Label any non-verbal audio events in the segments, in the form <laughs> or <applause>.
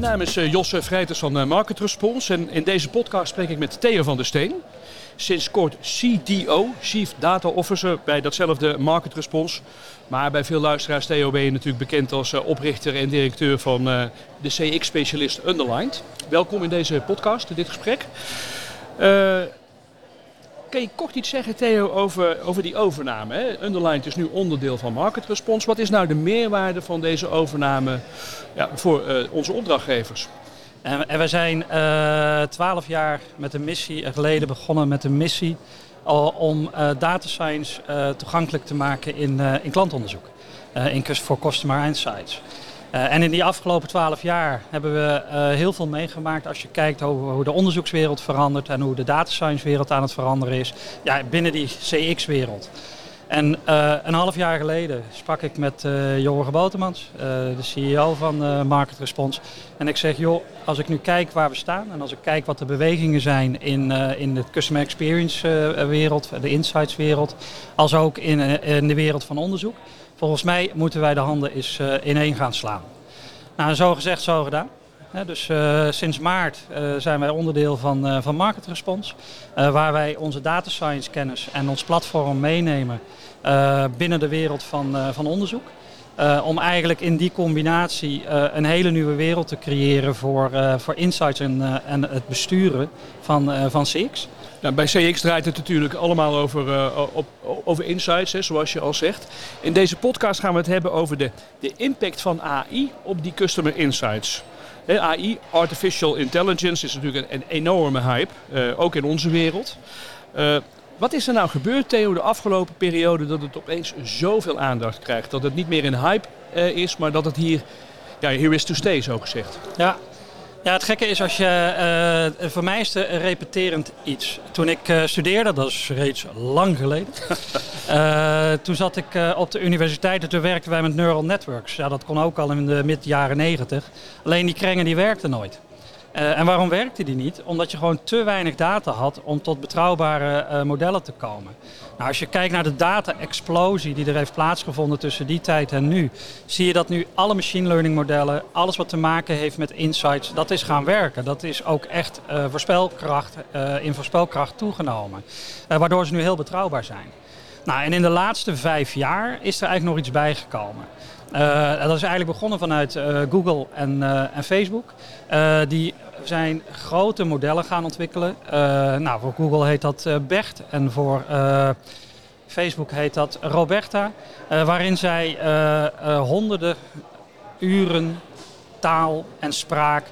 Mijn naam is uh, Josse Vrijters van uh, Market Response en in deze podcast spreek ik met Theo van der Steen. Sinds kort CDO, Chief Data Officer bij datzelfde Market Response. Maar bij veel luisteraars, Theo, ben je natuurlijk bekend als uh, oprichter en directeur van de CX-specialist Underlined. Welkom in deze podcast, in dit gesprek. Kan je kort iets zeggen, Theo, over, over die overname? Hè? Underlined is nu onderdeel van Market Response. Wat is nou de meerwaarde van deze overname ja, voor uh, onze opdrachtgevers? En, en we zijn uh, twaalf jaar met een missie geleden begonnen met een missie om uh, data science toegankelijk te maken in, in klantonderzoek. in, voor Customer Insights. Uh, en in die afgelopen twaalf jaar hebben we uh, heel veel meegemaakt als je kijkt hoe, hoe, de onderzoekswereld verandert en hoe de data science wereld aan het veranderen is ja, binnen die CX-wereld. En uh, een half jaar geleden sprak ik met Jorgen Botemans, de CEO van Market Response. En ik zeg, joh, als ik nu kijk waar we staan en als ik kijk wat de bewegingen zijn in, in de customer experience wereld, de insights wereld, als ook in, in de wereld van onderzoek Volgens mij moeten wij de handen eens uh, ineen gaan slaan. Nou, zo gezegd, zo gedaan. dus uh, sinds maart uh, zijn wij onderdeel van, van Market Response, waar wij onze data science kennis en ons platform meenemen binnen de wereld van, van onderzoek. Om eigenlijk in die combinatie een hele nieuwe wereld te creëren voor, voor insights en, en het besturen van, van CX. Nou, bij CX draait het natuurlijk allemaal over, op, over insights, hè, zoals je al zegt. In deze podcast gaan we het hebben over de, de impact van AI op die customer insights. AI, Artificial Intelligence, is natuurlijk een, een enorme hype, ook in onze wereld. Wat is er nou gebeurd, Theo, de afgelopen periode dat het opeens zoveel aandacht krijgt? Dat het niet meer een hype is, maar dat het hier, ja, here is to stay, zo gezegd. Ja, ja, het gekke is als je, uh, voor mij is het repeterend iets. Toen ik uh, studeerde, dat is reeds lang geleden, <laughs> toen zat ik op de universiteit en toen werkten wij met neural networks. Ja, dat kon ook al in de mid jaren negentig. Alleen die krengen die werkten nooit. Uh, en waarom werkte die niet? Omdat je gewoon te weinig data had om tot betrouwbare uh, modellen te komen. Nou, als je kijkt naar de data-explosie die er heeft plaatsgevonden tussen die tijd en nu, zie je dat nu alle machine learning modellen, alles wat te maken heeft met insights, dat is gaan werken. Dat is ook echt uh, voorspelkracht, in voorspelkracht toegenomen. waardoor ze nu heel betrouwbaar zijn. Nou, en in de laatste vijf jaar is er eigenlijk nog iets bijgekomen. Uh, dat is eigenlijk begonnen vanuit uh, Google en, uh, en Facebook. die zijn grote modellen gaan ontwikkelen. nou, voor Google heet dat BERT en voor Facebook heet dat Roberta. waarin zij honderden uren taal en spraak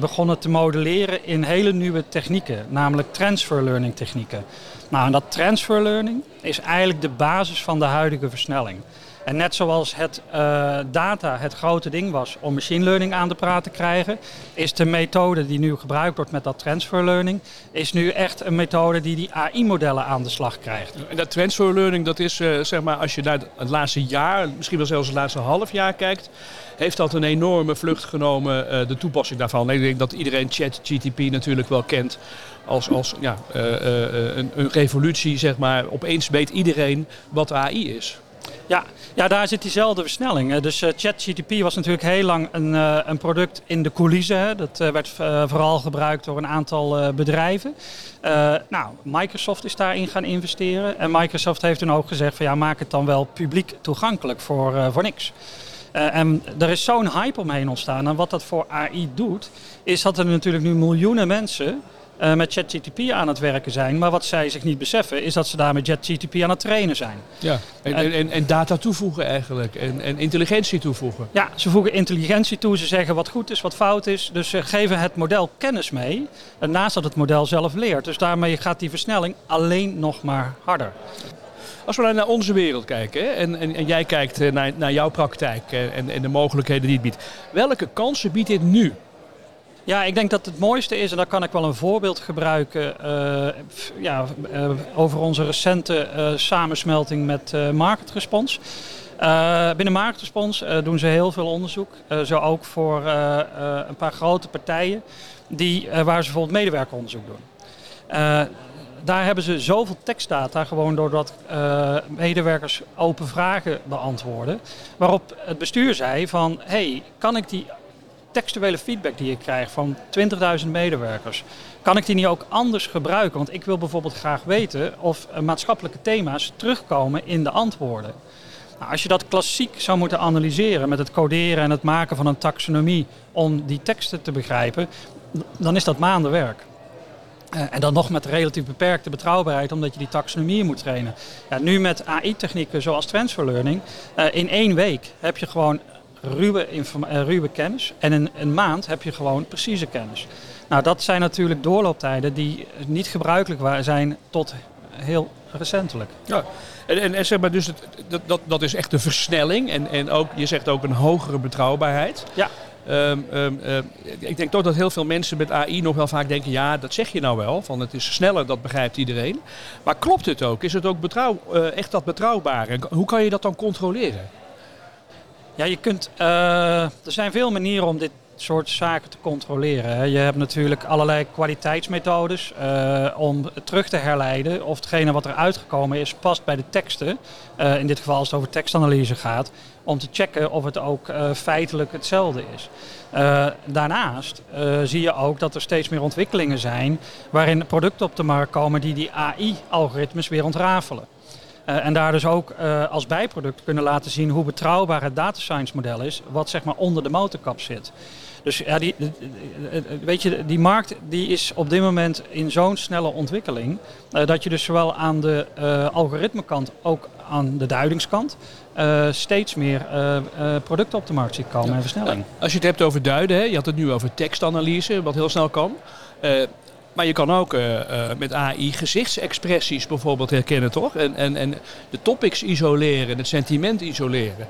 begonnen te modelleren in hele nieuwe technieken, namelijk transfer learning technieken. Nou, en dat transfer learning is eigenlijk de basis van de huidige versnelling. En net zoals het uh, data het grote ding was om machine learning aan de praat te krijgen, is de methode die nu gebruikt wordt met dat transfer learning, is nu echt een methode die die AI-modellen aan de slag krijgt. En dat transfer learning, dat is uh, zeg maar als je naar het laatste jaar, misschien wel zelfs het laatste half jaar kijkt, heeft dat een enorme vlucht genomen, uh, de toepassing daarvan. Ik denk dat iedereen ChatGTP natuurlijk wel kent als, als ja, een, een revolutie, zeg maar. Opeens weet iedereen wat AI is. Ja, ja, daar zit diezelfde versnelling. Dus uh, ChatGTP was natuurlijk heel lang een, uh, een product in de coulissen. Hè. Dat uh, werd vooral gebruikt door een aantal bedrijven. nou, Microsoft is daarin gaan investeren. En Microsoft heeft toen ook gezegd van ja, maak het dan wel publiek toegankelijk voor, voor niks. en er is zo'n hype omheen ontstaan. En wat dat voor AI doet, is dat er natuurlijk nu miljoenen mensen uh, met ChatGTP aan het werken zijn. Maar wat zij zich niet beseffen is dat ze daar met ChatGTP aan het trainen zijn. Ja, en, en, en, en data toevoegen eigenlijk. En, en, intelligentie toevoegen. Ja, ze voegen intelligentie toe. Ze zeggen wat goed is, wat fout is. Dus ze geven het model kennis mee. Naast dat het model zelf leert. Dus daarmee gaat die versnelling alleen nog maar harder. Als we naar onze wereld kijken hè, en, en, en, jij kijkt eh, naar, naar jouw praktijk eh, en, en de mogelijkheden die het biedt. Welke kansen biedt dit nu ja, ik denk dat het mooiste is, en daar kan ik wel een voorbeeld gebruiken, uh, ja, uh, over onze recente uh, samensmelting met Market Response. binnen Market Response doen ze heel veel onderzoek, zo ook voor een paar grote partijen die, waar ze bijvoorbeeld medewerkeronderzoek doen. daar hebben ze zoveel tekstdata, gewoon doordat medewerkers open vragen beantwoorden, waarop het bestuur zei van, hey, kan ik die textuele feedback die ik krijg van 20.000 medewerkers, kan ik die niet ook anders gebruiken? Want ik wil bijvoorbeeld graag weten of eh, maatschappelijke thema's terugkomen in de antwoorden. Nou, als je dat klassiek zou moeten analyseren met het coderen en het maken van een taxonomie om die teksten te begrijpen, dan is dat maanden werk. Uh, en dan nog met relatief beperkte betrouwbaarheid, omdat je die taxonomie moet trainen. Ja, nu met AI-technieken zoals transfer learning, uh, in één week heb je gewoon ruwe, uh, ruwe kennis. En in een maand heb je gewoon precieze kennis. Nou, dat zijn natuurlijk doorlooptijden die niet gebruikelijk zijn tot heel recentelijk. Ja. En, en, en zeg maar, dus het, dat, dat, dat is echt een versnelling. En, en ook, je zegt ook een hogere betrouwbaarheid. Ja. Um, um, uh, ik denk toch dat heel veel mensen met AI nog wel vaak denken: ja, dat zeg je nou wel, van het is sneller, dat begrijpt iedereen. Maar klopt het ook? Is het ook betrouw, uh, echt dat betrouwbaar? En hoe kan je dat dan controleren? Ja, je kunt. Uh, er zijn veel manieren om dit soort zaken te controleren. Je hebt natuurlijk allerlei kwaliteitsmethodes uh, om terug te herleiden of hetgene wat er uitgekomen is past bij de teksten. Uh, in dit geval als het over tekstanalyse gaat, om te checken of het ook feitelijk hetzelfde is. daarnaast zie je ook dat er steeds meer ontwikkelingen zijn waarin producten op de markt komen die die AI-algoritmes weer ontrafelen. Uh, en daar dus ook uh, als bijproduct kunnen laten zien hoe betrouwbaar het data science model is, wat zeg maar onder de motorkap zit. Dus ja, die, weet je, die markt die is op dit moment in zo'n snelle ontwikkeling, uh, dat je dus zowel aan de algoritmekant, ook aan de duidingskant, steeds meer producten op de markt ziet komen ja. en versnelling. Als je het hebt over duiden, hè, je had het nu over tekstanalyse, wat heel snel kan. Maar je kan ook uh, uh, met AI gezichtsexpressies bijvoorbeeld herkennen, toch? En, en, en de topics isoleren, het sentiment isoleren.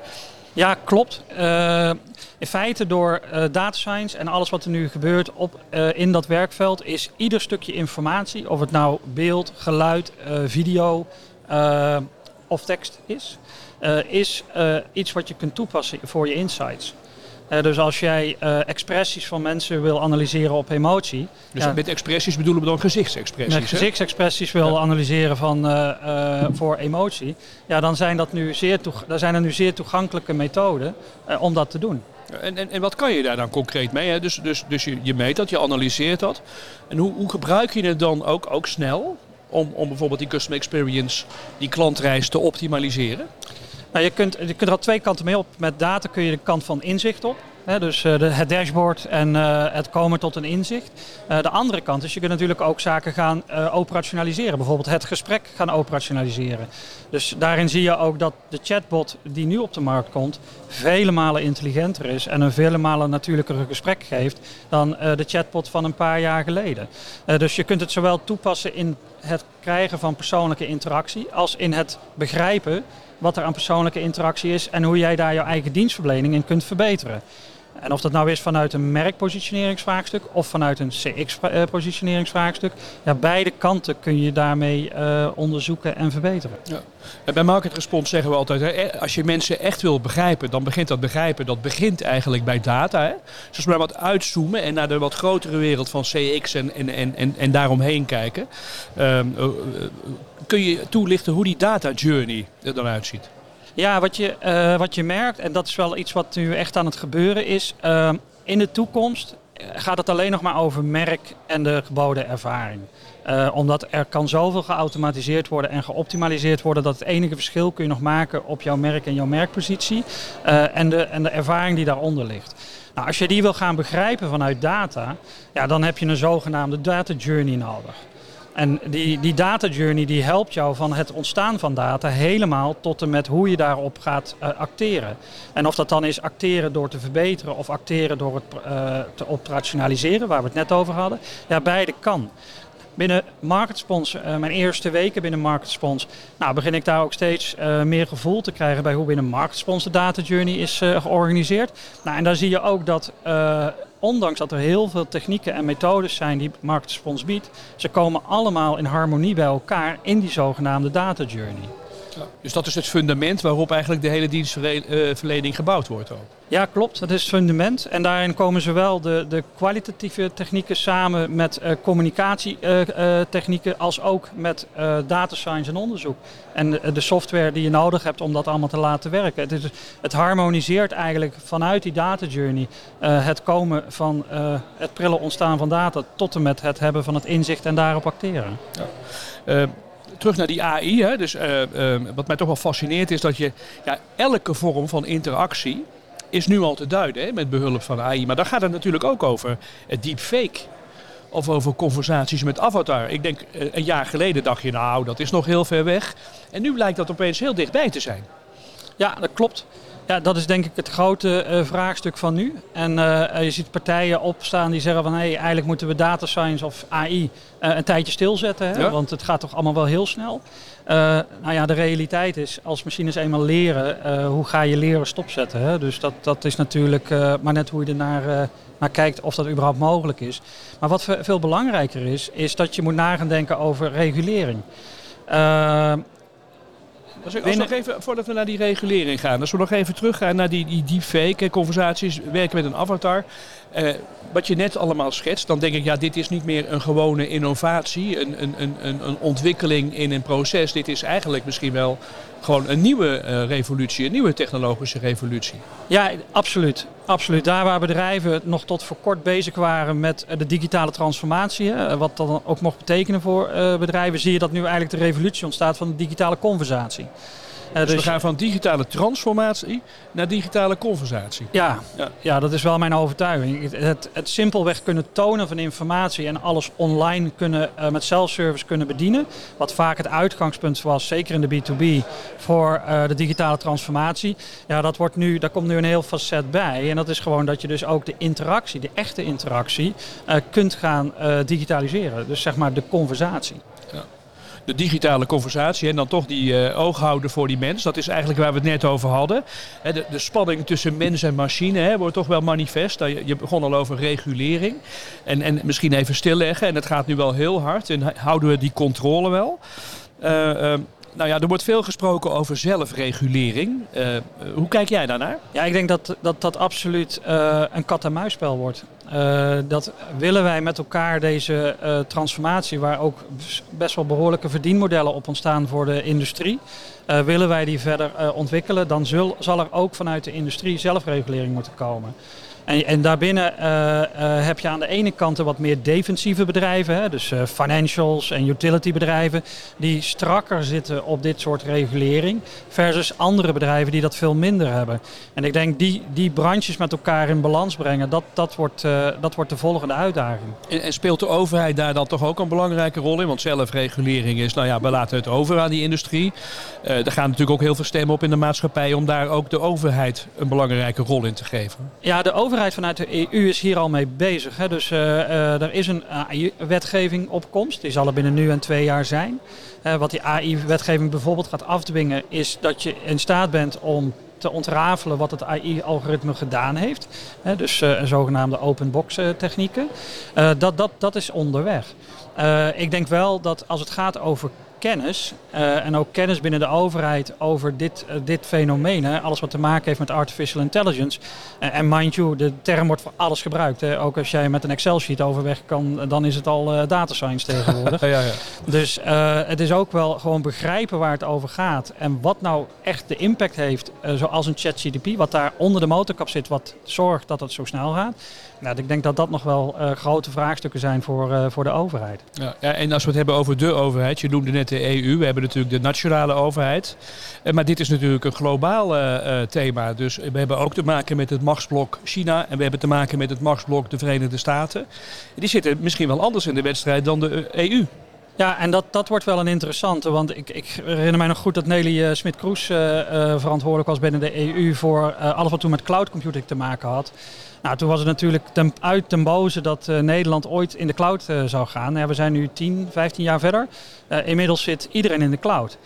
Ja, klopt. Uh, in feite door data science en alles wat er nu gebeurt op, in dat werkveld is ieder stukje informatie, of het nou beeld, geluid, video of tekst is, is iets wat je kunt toepassen voor je insights. Uh, dus als jij uh, expressies van mensen wil analyseren op emotie. Dus ja, met expressies bedoelen we dan gezichtsexpressies? Met gezichtsexpressies wil ja. analyseren van, uh, voor emotie. Ja, dan zijn, dat nu zeer dan zijn er nu zeer toegankelijke methoden om dat te doen. En, en, en wat kan je daar dan concreet mee? Hè? Dus, dus, dus je, je meet dat, je analyseert dat. En hoe, hoe gebruik je het dan ook, ook snel om, om bijvoorbeeld die customer experience, die klantreis te optimaliseren? Nou, je, kunt, je kunt er al twee kanten mee op. Met data kun je de kant van inzicht op. Dus uh, de, het dashboard en uh, het komen tot een inzicht. Uh, de andere kant is, je kunt natuurlijk ook zaken gaan operationaliseren. Bijvoorbeeld het gesprek gaan operationaliseren. Dus daarin zie je ook dat de chatbot die nu op de markt komt, vele malen intelligenter is en een vele malen natuurlijker gesprek geeft dan de chatbot van een paar jaar geleden. dus je kunt het zowel toepassen in het krijgen van persoonlijke interactie als in het begrijpen wat er aan persoonlijke interactie is en hoe jij daar jouw eigen dienstverlening in kunt verbeteren. En of dat nou is vanuit een merkpositioneringsvraagstuk of vanuit een CX-positioneringsvraagstuk. Ja, beide kanten kun je daarmee uh, onderzoeken en verbeteren. Ja. Bij Market Response zeggen we altijd, hè, als je mensen echt wil begrijpen, dan begint dat begrijpen, dat begint eigenlijk bij data. Hè. Dus als we maar wat uitzoomen en naar de wat grotere wereld van CX en, en, en, en, en daaromheen kijken. Um, uh, kun je toelichten hoe die data journey er dan uitziet? Ja, wat je, uh, wat je merkt, en dat is wel iets wat nu echt aan het gebeuren is, uh, in de toekomst gaat het alleen nog maar over merk en de geboden ervaring. Omdat er kan zoveel geautomatiseerd worden en geoptimaliseerd worden dat het enige verschil kun je nog maken op jouw merk en jouw merkpositie en, de, en de ervaring die daaronder ligt. Nou, als je die wil gaan begrijpen vanuit data, ja, dan heb je een zogenaamde data journey nodig. En die, die data journey die helpt jou van het ontstaan van data helemaal tot en met hoe je daarop gaat uh, acteren. En of dat dan is acteren door te verbeteren of acteren door het uh, te operationaliseren, waar we het net over hadden. Ja, beide kan. Binnen MarketSpons, uh, mijn eerste weken binnen MarketSpons, nou, begin ik daar ook steeds meer gevoel te krijgen bij hoe binnen MarketSpons de data journey is georganiseerd. Nou, en daar zie je ook dat ondanks dat er heel veel technieken en methodes zijn die MarketSpons biedt, ze komen allemaal in harmonie bij elkaar in die zogenaamde data journey. Dus dat is het fundament waarop eigenlijk de hele dienstverlening gebouwd wordt ook. Ja, klopt. Dat is het fundament. En daarin komen zowel de, de kwalitatieve technieken samen met uh, communicatietechnieken uh, als ook met uh, data science en onderzoek. En de, de, software die je nodig hebt om dat allemaal te laten werken. Het, is, het harmoniseert eigenlijk vanuit die data journey het komen van het prille ontstaan van data tot en met het hebben van het inzicht en daarop acteren. Ja terug naar die AI. Hè. Dus, uh, uh, wat mij toch wel fascineert is dat je ja, elke vorm van interactie is nu al te duiden hè, met behulp van AI. Maar dan gaat het natuurlijk ook over deepfake. Of over conversaties met avatar. Ik denk een jaar geleden dacht je nou dat is nog heel ver weg. En nu blijkt dat opeens heel dichtbij te zijn. Ja, dat klopt. Ja, dat is denk ik het grote uh, vraagstuk van nu. En uh, je ziet partijen opstaan die zeggen van hé, hey, eigenlijk moeten we data science of AI uh, een tijdje stilzetten. Hè? Ja. Want het gaat toch allemaal wel heel snel. nou ja, de realiteit is, als machines eenmaal leren, hoe ga je leren stopzetten? Hè? Dus dat, dat is natuurlijk maar net hoe je er naar, naar kijkt of dat überhaupt mogelijk is. Maar wat veel belangrijker is, is dat je moet nagaan denken over regulering. Als, we, als nog even, voordat we naar die regulering gaan, als we nog even teruggaan naar die, die deepfake conversaties, werken met een avatar. Eh, wat je net allemaal schetst, dan denk ik, ja, dit is niet meer een gewone innovatie, een, een, een, een ontwikkeling in een proces. Dit is eigenlijk misschien wel gewoon een nieuwe uh, revolutie, een nieuwe technologische revolutie. Ja, absoluut. Absoluut. Daar waar bedrijven nog tot voor kort bezig waren met de digitale transformatie, wat dat ook mocht betekenen voor bedrijven, zie je dat nu eigenlijk de revolutie ontstaat van de digitale conversatie. Dus, dus, we gaan van digitale transformatie naar digitale conversatie. Ja, ja. ja dat is wel mijn overtuiging. Het, het, simpelweg kunnen tonen van informatie en alles online kunnen, uh, met self-service kunnen bedienen. Wat vaak het uitgangspunt was, zeker in de B2B, voor uh, de digitale transformatie. Ja, dat wordt nu, daar komt nu een heel facet bij. En dat is gewoon dat je dus ook de interactie, de echte interactie, uh, kunt gaan digitaliseren. Dus zeg maar de conversatie de digitale conversatie en dan toch die uh, oog houden voor die mens. Dat is eigenlijk waar we het net over hadden. de, de, spanning tussen mens en machine wordt toch wel manifest. Je, je begon al over regulering en, en misschien even stilleggen. En het gaat nu wel heel hard en houden we die controle wel. Uh, nou ja, er wordt veel gesproken over zelfregulering. Uh, hoe kijk jij daarnaar? Ja, ik denk dat dat, dat absoluut uh, een kat-en-muisspel wordt. Dat willen wij met elkaar deze transformatie, waar ook best wel behoorlijke verdienmodellen op ontstaan voor de industrie, willen wij die verder ontwikkelen, dan zal er ook vanuit de industrie zelfregulering moeten komen. En, en daarbinnen uh, heb je aan de ene kant wat meer defensieve bedrijven, hè, dus financials en utility bedrijven, die strakker zitten op dit soort regulering, versus andere bedrijven die dat veel minder hebben. En ik denk die, die branches met elkaar in balans brengen, dat, dat, wordt, dat wordt de volgende uitdaging. En, speelt de overheid daar dan toch ook een belangrijke rol in? Want zelfregulering is, nou ja, we laten het over aan die industrie. Er gaan natuurlijk ook heel veel stemmen op in de maatschappij om daar ook de overheid een belangrijke rol in te geven. Ja, de overheid vanuit de EU is hier al mee bezig. Hè. Dus uh, uh, er is een AI-wetgeving op komst. Die zal er binnen nu en twee jaar zijn. Wat die AI-wetgeving bijvoorbeeld gaat afdwingen, is dat je in staat bent om te ontrafelen wat het AI-algoritme gedaan heeft. Dus zogenaamde open box technieken. dat, dat, dat is onderweg. ik denk wel dat als het gaat over kennis uh, en ook kennis binnen de overheid over dit, uh, dit fenomeen. Hè, alles wat te maken heeft met artificial intelligence. Uh, en mind you, de term wordt voor alles gebruikt. Hè. Ook als jij met een Excel-sheet overweg kan, dan is het al data science tegenwoordig. <laughs> ja, ja. Dus het is ook wel gewoon begrijpen waar het over gaat. En wat nou echt de impact heeft, zoals een ChatGPT, wat daar onder de motorkap zit, wat zorgt dat het zo snel gaat. Nou, ik denk dat dat nog wel uh, grote vraagstukken zijn voor, uh, voor de overheid. Ja, ja, en als we het hebben over de overheid, je noemde net de EU, we hebben natuurlijk de nationale overheid. Uh, maar dit is natuurlijk een globaal thema. Dus we hebben ook te maken met het machtsblok China en we hebben te maken met het machtsblok de Verenigde Staten. Die zitten misschien wel anders in de wedstrijd dan de EU. Ja, en dat, dat wordt wel een interessante. Want ik, ik herinner mij nog goed dat Nelly uh, Smit-Kroes uh, uh, verantwoordelijk was binnen de EU voor alles wat toen met cloud computing te maken had. Nou, toen was het natuurlijk ten, uit ten boze dat Nederland ooit in de cloud zou gaan. Ja, we zijn nu 10, 15 jaar verder. Inmiddels zit iedereen in de cloud.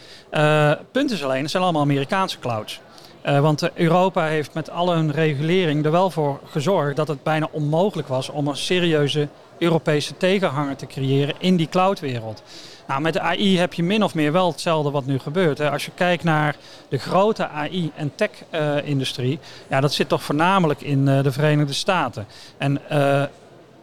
punt is alleen, het zijn allemaal Amerikaanse clouds. Want Europa heeft met al hun regulering er wel voor gezorgd dat het bijna onmogelijk was om een serieuze Europese tegenhanger te creëren in die cloudwereld. Nou, met de AI heb je min of meer wel hetzelfde wat nu gebeurt. Als je kijkt naar de grote AI- en tech-industrie, ja, dat zit toch voornamelijk in uh, de Verenigde Staten. En uh,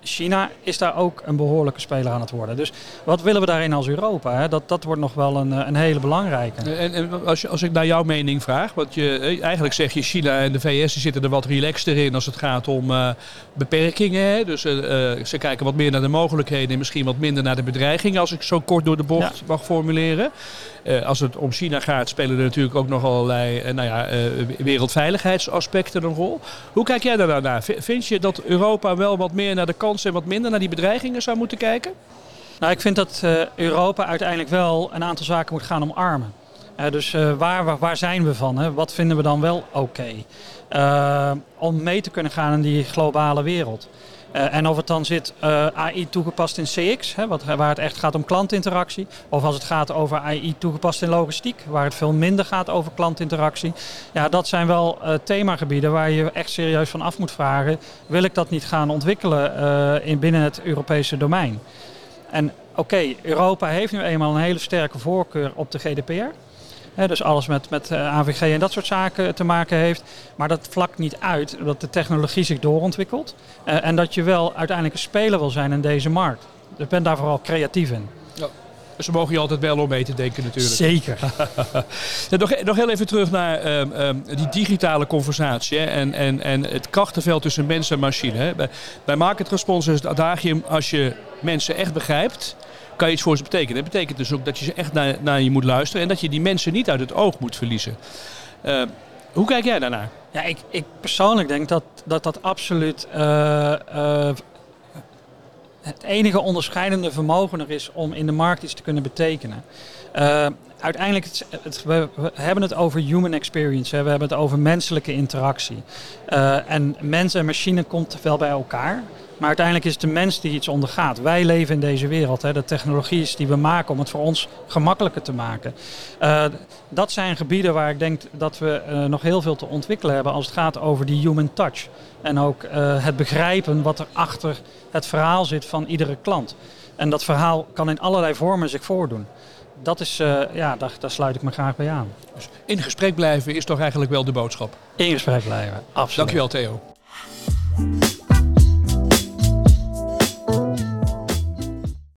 China is daar ook een behoorlijke speler aan het worden. Dus wat willen we daarin als Europa? Hè? Dat, dat wordt nog wel een, een hele belangrijke. En, en als, je, als ik naar jouw mening vraag, want je, eh, eigenlijk zeg je China en de VS die zitten er wat relaxter in als het gaat om uh, beperkingen. Hè? Dus uh, ze kijken wat meer naar de mogelijkheden en misschien wat minder naar de bedreigingen, als ik zo kort door de bocht mag formuleren. Uh, als het om China gaat, spelen er natuurlijk ook nog allerlei uh, nou ja, uh, wereldveiligheidsaspecten een rol. Hoe kijk jij daar nou naar? Vind je dat Europa wel wat meer naar de kansen en wat minder naar die bedreigingen zou moeten kijken? Nou, ik vind dat Europa uiteindelijk wel een aantal zaken moet gaan omarmen. dus waar, waar, zijn we van? Hè? Wat vinden we dan wel oké? Om mee te kunnen gaan in die globale wereld. Uh, en of het dan zit uh, AI toegepast in CX, hè, wat, waar het echt gaat om klantinteractie. Of als het gaat over AI toegepast in logistiek, waar het veel minder gaat over klantinteractie. Ja, dat zijn wel uh, themagebieden waar je echt serieus van af moet vragen. Wil ik dat niet gaan ontwikkelen in, binnen het Europese domein? En oké, Europa heeft nu eenmaal een hele sterke voorkeur op de GDPR dus alles met, met eh, AVG en dat soort zaken te maken heeft. Maar dat vlakt niet uit dat de technologie zich doorontwikkelt. Uh, en dat je wel uiteindelijk een speler wil zijn in deze markt. Dus ben daar vooral creatief in. Ja. We mogen je altijd wel om mee te denken natuurlijk. Zeker. <laughs> nog, nog heel even terug naar um, um, die digitale conversatie hè, en, en, en het krachtenveld tussen mens en machine. Hè. Bij, bij Market Response is het adagium als je mensen echt begrijpt kan je iets voor ze betekenen. Dat betekent dus ook dat je ze echt naar, naar je moet luisteren en dat je die mensen niet uit het oog moet verliezen. Uh, hoe kijk jij daarnaar? Ja, ik, ik persoonlijk denk dat dat, dat absoluut uh, uh, het enige onderscheidende vermogen er is om in de markt iets te kunnen betekenen. uiteindelijk, het, we, hebben het over human experience, we hebben het over menselijke interactie. en mens en machine komt wel bij elkaar. Maar uiteindelijk is het de mens die iets ondergaat. Wij leven in deze wereld. Hè. De technologie is die we maken om het voor ons gemakkelijker te maken. Uh, dat zijn gebieden waar ik denk dat we uh, nog heel veel te ontwikkelen hebben als het gaat over die human touch. En ook uh, het begrijpen wat er achter het verhaal zit van iedere klant. En dat verhaal kan in allerlei vormen zich voordoen. Dat is, ja, daar, daar, sluit ik me graag bij aan. Dus in gesprek blijven is toch eigenlijk wel de boodschap? In gesprek blijven, absoluut. Dankjewel Theo.